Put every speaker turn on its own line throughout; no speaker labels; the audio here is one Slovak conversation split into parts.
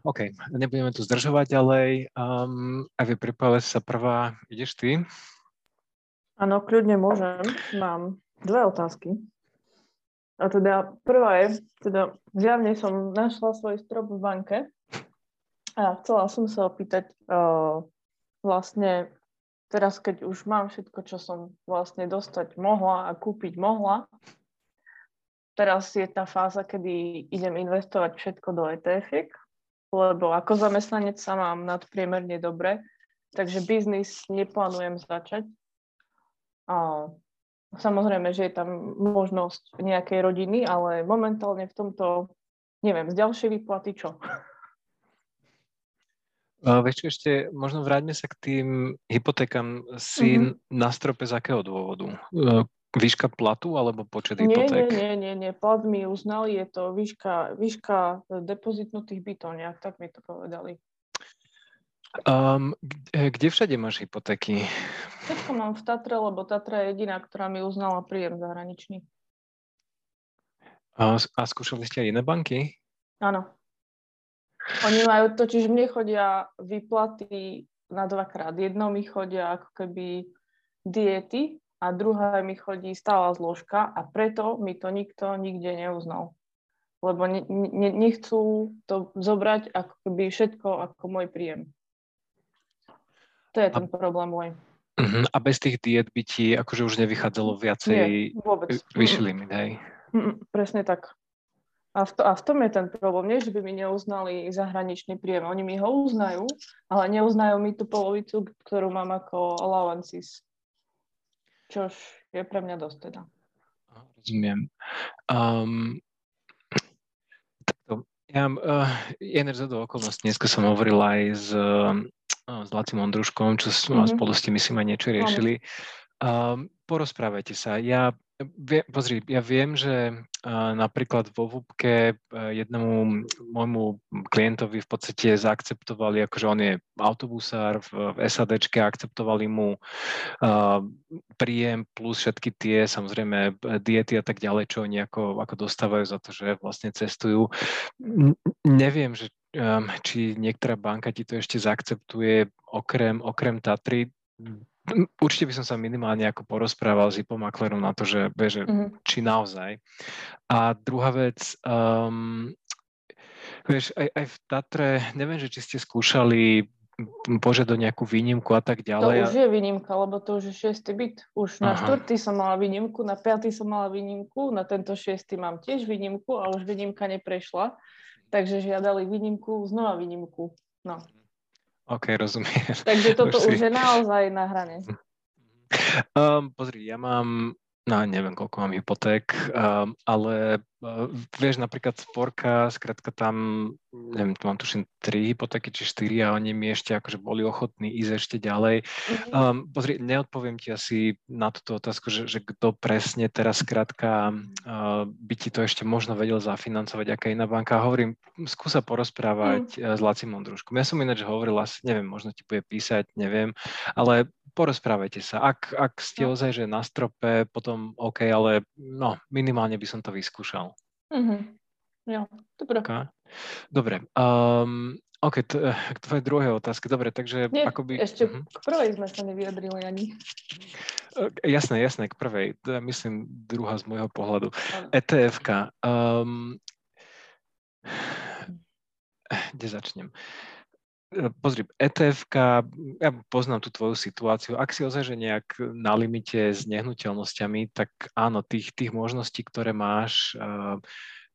OK. Nebudeme tu zdržovať ďalej. Um, a vy pripále sa prvá. Ideš ty?
Áno, kľudne môžem. Mám dve otázky. A teda prvá je, teda zjavne som našla svoj strop v banke a chcela som sa opýtať uh, vlastne teraz, keď už mám všetko, čo som vlastne dostať mohla a kúpiť mohla, teraz je tá fáza, kedy idem investovať všetko do etf lebo ako zamestnanec sa mám nadpriemerne dobre, takže biznis neplánujem začať. A samozrejme, že je tam možnosť nejakej rodiny, ale momentálne v tomto, neviem, z ďalšej výplaty čo?
Čo, ešte možno vráťme sa k tým hypotékam. Si mm-hmm. na strope z akého dôvodu? Výška platu alebo počet
nie,
hypoték?
Nie, nie, nie, nie. Plat mi uznali, je to výška, výška depozitnutých bytov, nejak tak mi to povedali.
Um, kde všade máš hypotéky?
Všetko mám v Tatre, lebo Tatra je jediná, ktorá mi uznala príjem zahraničný.
A, a skúšali ste aj iné banky?
Áno. Oni majú, totiž mne chodia výplaty na dvakrát. Jedno mi chodia ako keby diety, a druhá mi chodí stála zložka a preto mi to nikto nikde neuznal. Lebo ne, ne, nechcú to zobrať ako keby všetko ako môj príjem. To je ten a, problém môj.
Uh-huh. A bez tých diet by ti akože už nevychádzalo viacej Nie, vyšší limit, hej?
Mm, presne tak. A v, to, a v tom je ten problém. Nie, že by mi neuznali zahraničný príjem. Oni mi ho uznajú, ale neuznajú mi tú polovicu, ktorú mám ako allowances čož je pre mňa dosť teda.
Rozumiem. Um, takto, ja, uh, jedné z okolností, dneska som hovoril aj s, uh, s Lacim Ondruškom, čo mm-hmm. spolu s tým myslím aj niečo riešili. Um, porozprávajte sa. Ja Vie, pozri, ja viem, že napríklad vo VUBke uh, jednému môjmu klientovi v podstate zaakceptovali, akože on je autobusár v, v SADčke, akceptovali mu uh, príjem plus všetky tie, samozrejme, diety a tak ďalej, čo oni ako, ako dostávajú za to, že vlastne cestujú. Neviem, že um, či niektorá banka ti to ešte zaakceptuje okrem, okrem Tatry určite by som sa minimálne ako porozprával s hypomaklerom na to, že, že mm-hmm. či naozaj. A druhá vec, um, vieš, aj, aj v Tatre, neviem, že či ste skúšali požiadať nejakú výnimku a tak ďalej.
To už je výnimka, lebo to už je šiestý byt. Už na štvrtý som mala výnimku, na piatý som mala výnimku, na tento šiestý mám tiež výnimku a už výnimka neprešla. Takže žiadali výnimku, znova výnimku. No.
OK, rozumiem.
Takže toto už, už je naozaj na hrane.
Um, pozri, ja mám no neviem, koľko mám hypoték, um, ale uh, vieš, napríklad Sporka, skrátka tam, neviem, mám tuším tri hypotéky, či štyri a oni mi ešte akože boli ochotní ísť ešte ďalej. Um, pozri, neodpoviem ti asi na túto otázku, že, že kto presne teraz skrátka uh, by ti to ešte možno vedel zafinancovať, aká iná banka. Hovorím, skúsa porozprávať mm. s Lacim Ondruškom. Ja som ináč hovoril, asi neviem, možno ti bude písať, neviem, ale porozprávajte sa. Ak, ak ste no. ozaj že na strope, potom OK, ale no, minimálne by som to vyskúšal.
Mm-hmm. Jo, dobre. Okay.
Dobre. Um, OK, t- k tvojej druhej otázke. Dobre, takže
Nie,
akoby...
ešte uh-huh. k prvej sme sa nevyjadrili ani.
Jasné, jasné, k prvej. To je, myslím, druhá z môjho pohľadu. ETF-ka. Um, kde začnem? E, pozri, etf ja poznám tú tvoju situáciu, ak si ozaj, že nejak na limite s nehnuteľnosťami, tak áno, tých, tých možností, ktoré máš, uh,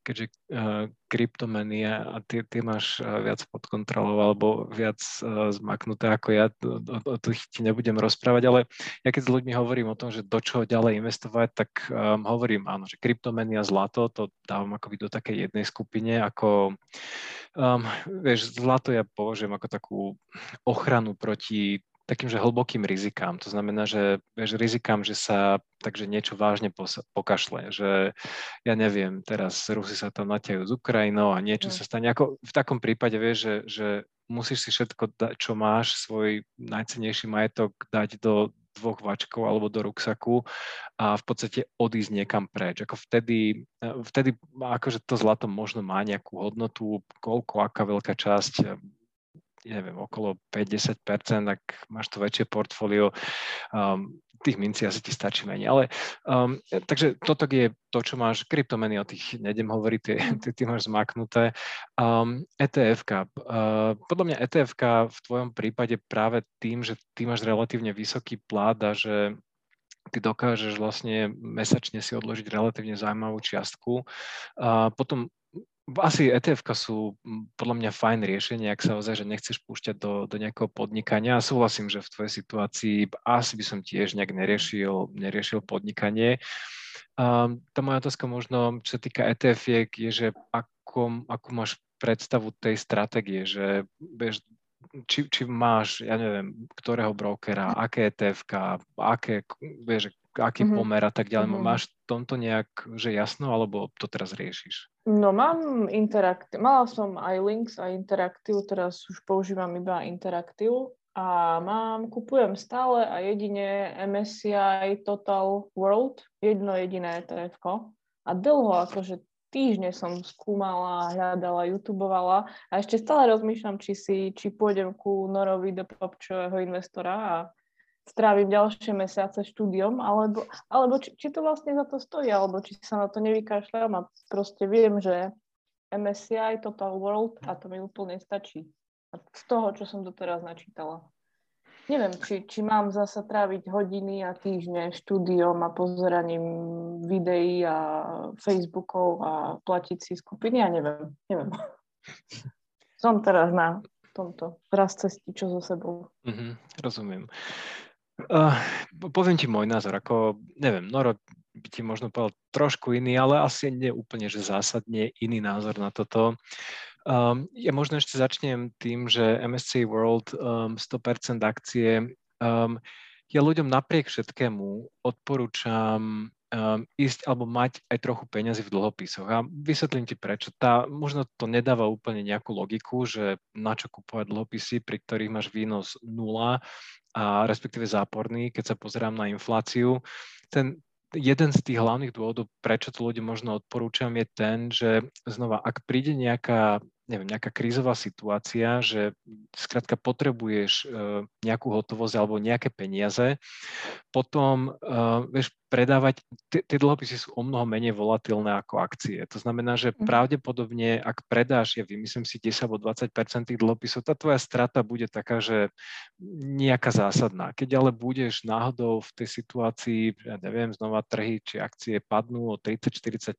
keďže uh, kryptomeny a ty, ty máš uh, viac pod kontrolou alebo viac uh, zmaknuté ako ja, o, tých ti nebudem rozprávať, ale ja keď s ľuďmi hovorím o tom, že do čoho ďalej investovať, tak um, hovorím áno, že kryptomeny a zlato, to dávam akoby do takej jednej skupine, ako um, vieš, zlato ja považujem ako takú ochranu proti takým, že hlbokým rizikám. To znamená, že vieš, rizikám, že sa takže niečo vážne pokašle, že ja neviem, teraz Rusi sa tam natiajú s Ukrajinou a niečo mm. sa stane. Ako v takom prípade vieš, že, že musíš si všetko, čo máš, svoj najcenejší majetok dať do, dvoch vačkov alebo do ruksaku a v podstate odísť niekam preč. Ako vtedy, e, vtedy akože to zlato možno má nejakú hodnotu, koľko, aká veľká časť neviem, okolo 5-10%, ak máš to väčšie portfólio, um, tých mincí asi ti stačí menej. Ale um, takže toto je to, čo máš, kryptomeny, o tých nedem hovoriť, mhm. ty, ty máš zmaknuté. Um, etf uh, podľa mňa etf v tvojom prípade práve tým, že ty máš relatívne vysoký plát a že ty dokážeš vlastne mesačne si odložiť relatívne zaujímavú čiastku. A potom asi etf sú podľa mňa fajn riešenie, ak sa ozaj, že nechceš púšťať do, do nejakého podnikania. A súhlasím, že v tvojej situácii asi by som tiež nejak neriešil, neriešil podnikanie. Um, tá moja otázka možno, čo sa týka etf je, že ako, ako máš predstavu tej stratégie, že vieš, či, či máš, ja neviem, ktorého brokera, aké etf aké, vieš, aký mm-hmm. pomer a tak ďalej. Mm-hmm. Máš tomto nejak, že jasno, alebo to teraz riešiš?
No mám interaktív, mala som aj Links a interaktív, teraz už používam iba interaktív a mám, kupujem stále a jedine MSCI Total World, jedno jediné etf a dlho akože týždne som skúmala, hľadala, youtubovala. A ešte stále rozmýšľam, či si, či pôjdem ku Norovi do popčového investora a strávim ďalšie mesiace štúdiom, alebo, alebo či, či to vlastne za to stojí, alebo či sa na to nevykašľam a proste viem, že MSCI, Total World a to mi úplne stačí. Z toho, čo som doteraz načítala. Neviem, či, či mám zasa tráviť hodiny a týždne štúdiom a pozeraním videí a Facebookov a platiť si skupiny, ja neviem, neviem. Som teraz na tomto raz cesti, čo so sebou.
Mm-hmm, rozumiem. Uh, poviem ti môj názor, ako, neviem, Noro by ti možno povedal trošku iný, ale asi nie úplne, že zásadne iný názor na toto. Um, ja možno ešte začnem tým, že MSC World um, 100% akcie, um, ja ľuďom napriek všetkému odporúčam um, ísť alebo mať aj trochu peniazy v dlhopisoch. A vysvetlím ti prečo. Tá, možno to nedáva úplne nejakú logiku, že na čo kupovať dlhopisy, pri ktorých máš výnos nula a respektíve záporný, keď sa pozerám na infláciu. Ten, jeden z tých hlavných dôvodov, prečo to ľudia možno odporúčam, je ten, že znova, ak príde nejaká neviem, nejaká krízová situácia, že skrátka potrebuješ uh, nejakú hotovosť alebo nejaké peniaze, potom uh, vieš, predávať, tie dlhopisy sú o mnoho menej volatilné ako akcie. To znamená, že mhm. pravdepodobne, ak predáš, ja vymyslím si 10 alebo 20 tých dlhopisov, tá tvoja strata bude taká, že nejaká zásadná. Keď ale budeš náhodou v tej situácii, ja neviem, znova trhy či akcie padnú o 30-40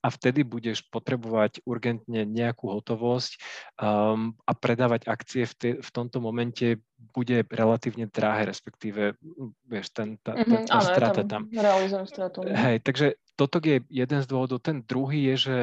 a vtedy budeš potrebovať urgentne nejakú hotovosť um, a predávať akcie v, te, v tomto momente bude relatívne drahé, respektíve vieš, ten, tá, mm-hmm, tá, tá strata tam.
Realizujem stratu.
No. Hej, takže toto je jeden z dôvodov. Ten druhý je, že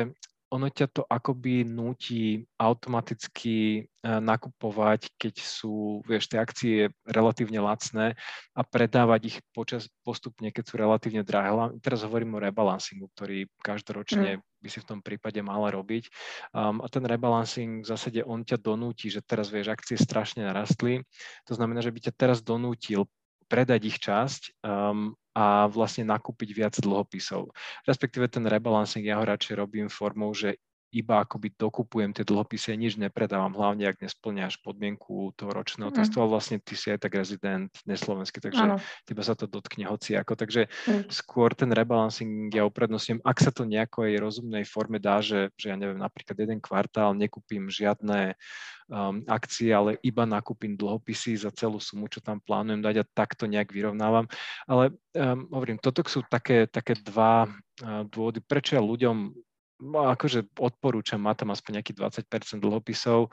ono ťa to akoby nutí automaticky eh, nakupovať, keď sú, vieš, tie akcie relatívne lacné a predávať ich počas postupne, keď sú relatívne drahé. Teraz hovorím o rebalancingu, ktorý každoročne mm. by si v tom prípade mala robiť. Um, a ten rebalancing v zásade on ťa donúti, že teraz, vieš, akcie strašne narastli. To znamená, že by ťa teraz donútil predať ich časť um, a vlastne nakúpiť viac dlhopisov. Respektíve ten rebalancing ja ho radšej robím formou, že iba akoby dokupujem tie dlhopisy, nič nepredávam, hlavne ak nesplňaš podmienku toho ročného mm. testu, ale vlastne ty si aj tak rezident neslovenský, takže ano. teba sa to dotkne hoci ako. Takže mm. skôr ten rebalancing ja uprednostňujem, ak sa to nejakej rozumnej forme dá, že, že ja neviem, napríklad jeden kvartál nekúpim žiadne um, akcie, ale iba nakúpim dlhopisy za celú sumu, čo tam plánujem dať a takto nejak vyrovnávam. Ale um, hovorím, toto sú také, také dva uh, dôvody, prečo ja ľuďom akože odporúčam, má tam aspoň nejaký 20% dlhopisov.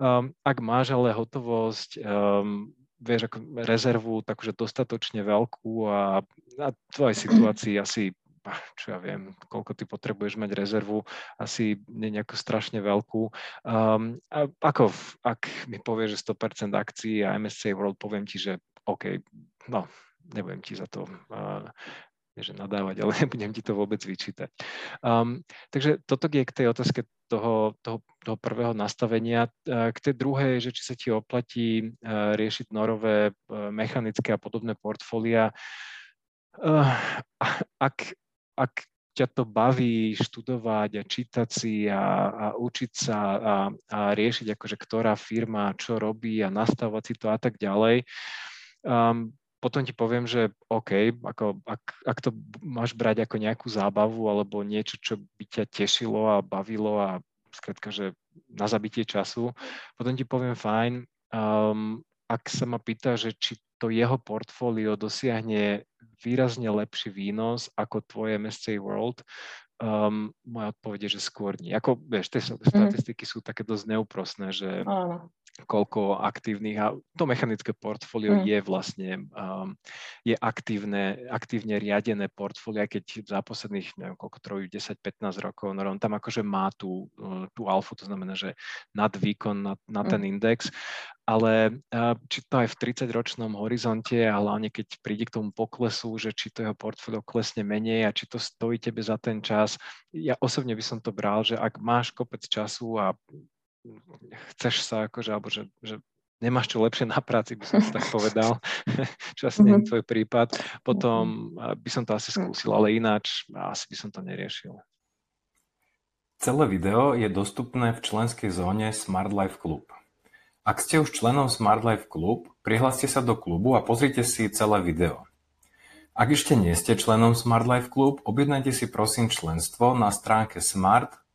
Um, ak máš ale hotovosť, um, vieš, ako rezervu takže dostatočne veľkú a na tvojej situácii asi čo ja viem, koľko ty potrebuješ mať rezervu, asi nie nejakú strašne veľkú. Um, a ako, ak mi povieš, že 100% akcií a MSCI World, poviem ti, že OK, no, nebudem ti za to uh, že nadávať, ale nebudem ti to vôbec vyčítať. Um, takže toto je k tej otázke toho, toho, toho prvého nastavenia. K tej druhej, že či sa ti oplatí uh, riešiť norové, uh, mechanické a podobné portfólia. Uh, ak, ak ťa to baví študovať a čítať si a, a učiť sa a, a riešiť, akože ktorá firma čo robí a nastavovať si to a tak ďalej. Um, potom ti poviem, že OK, ako, ak, ak to máš brať ako nejakú zábavu alebo niečo, čo by ťa tešilo a bavilo a skrátka, že na zabitie času, potom ti poviem fajn, um, ak sa ma pýta, že či to jeho portfólio dosiahne výrazne lepší výnos ako tvoje MSCI World, um, moja odpoveď je, že skôr nie. Ako, vieš, tie mhm. statistiky mm. sú také dosť neúprosné, že Áno koľko aktívnych a to mechanické portfólio mm. je vlastne um, je aktívne, aktívne riadené portfólio, keď za posledných, neviem koľko, trojú, 10, 15 rokov, no on tam akože má tú, uh, tú alfu, to znamená, že nad výkon, na, na ten mm. index, ale uh, či to aj v 30-ročnom horizonte a hlavne keď príde k tomu poklesu, že či to jeho portfólio klesne menej a či to stojí tebe za ten čas, ja osobne by som to bral, že ak máš kopec času a chceš sa akože, alebo že, že nemáš čo lepšie na práci, by som si tak povedal, čo asi nie je mhm. tvoj prípad, potom mhm. by som to asi skúsil, ale ináč asi by som to neriešil.
Celé video je dostupné v členskej zóne Smart Life Club. Ak ste už členom Smart Life Club, prihláste sa do klubu a pozrite si celé video. Ak ešte nie ste členom Smart Life Club, objednajte si prosím členstvo na stránke smart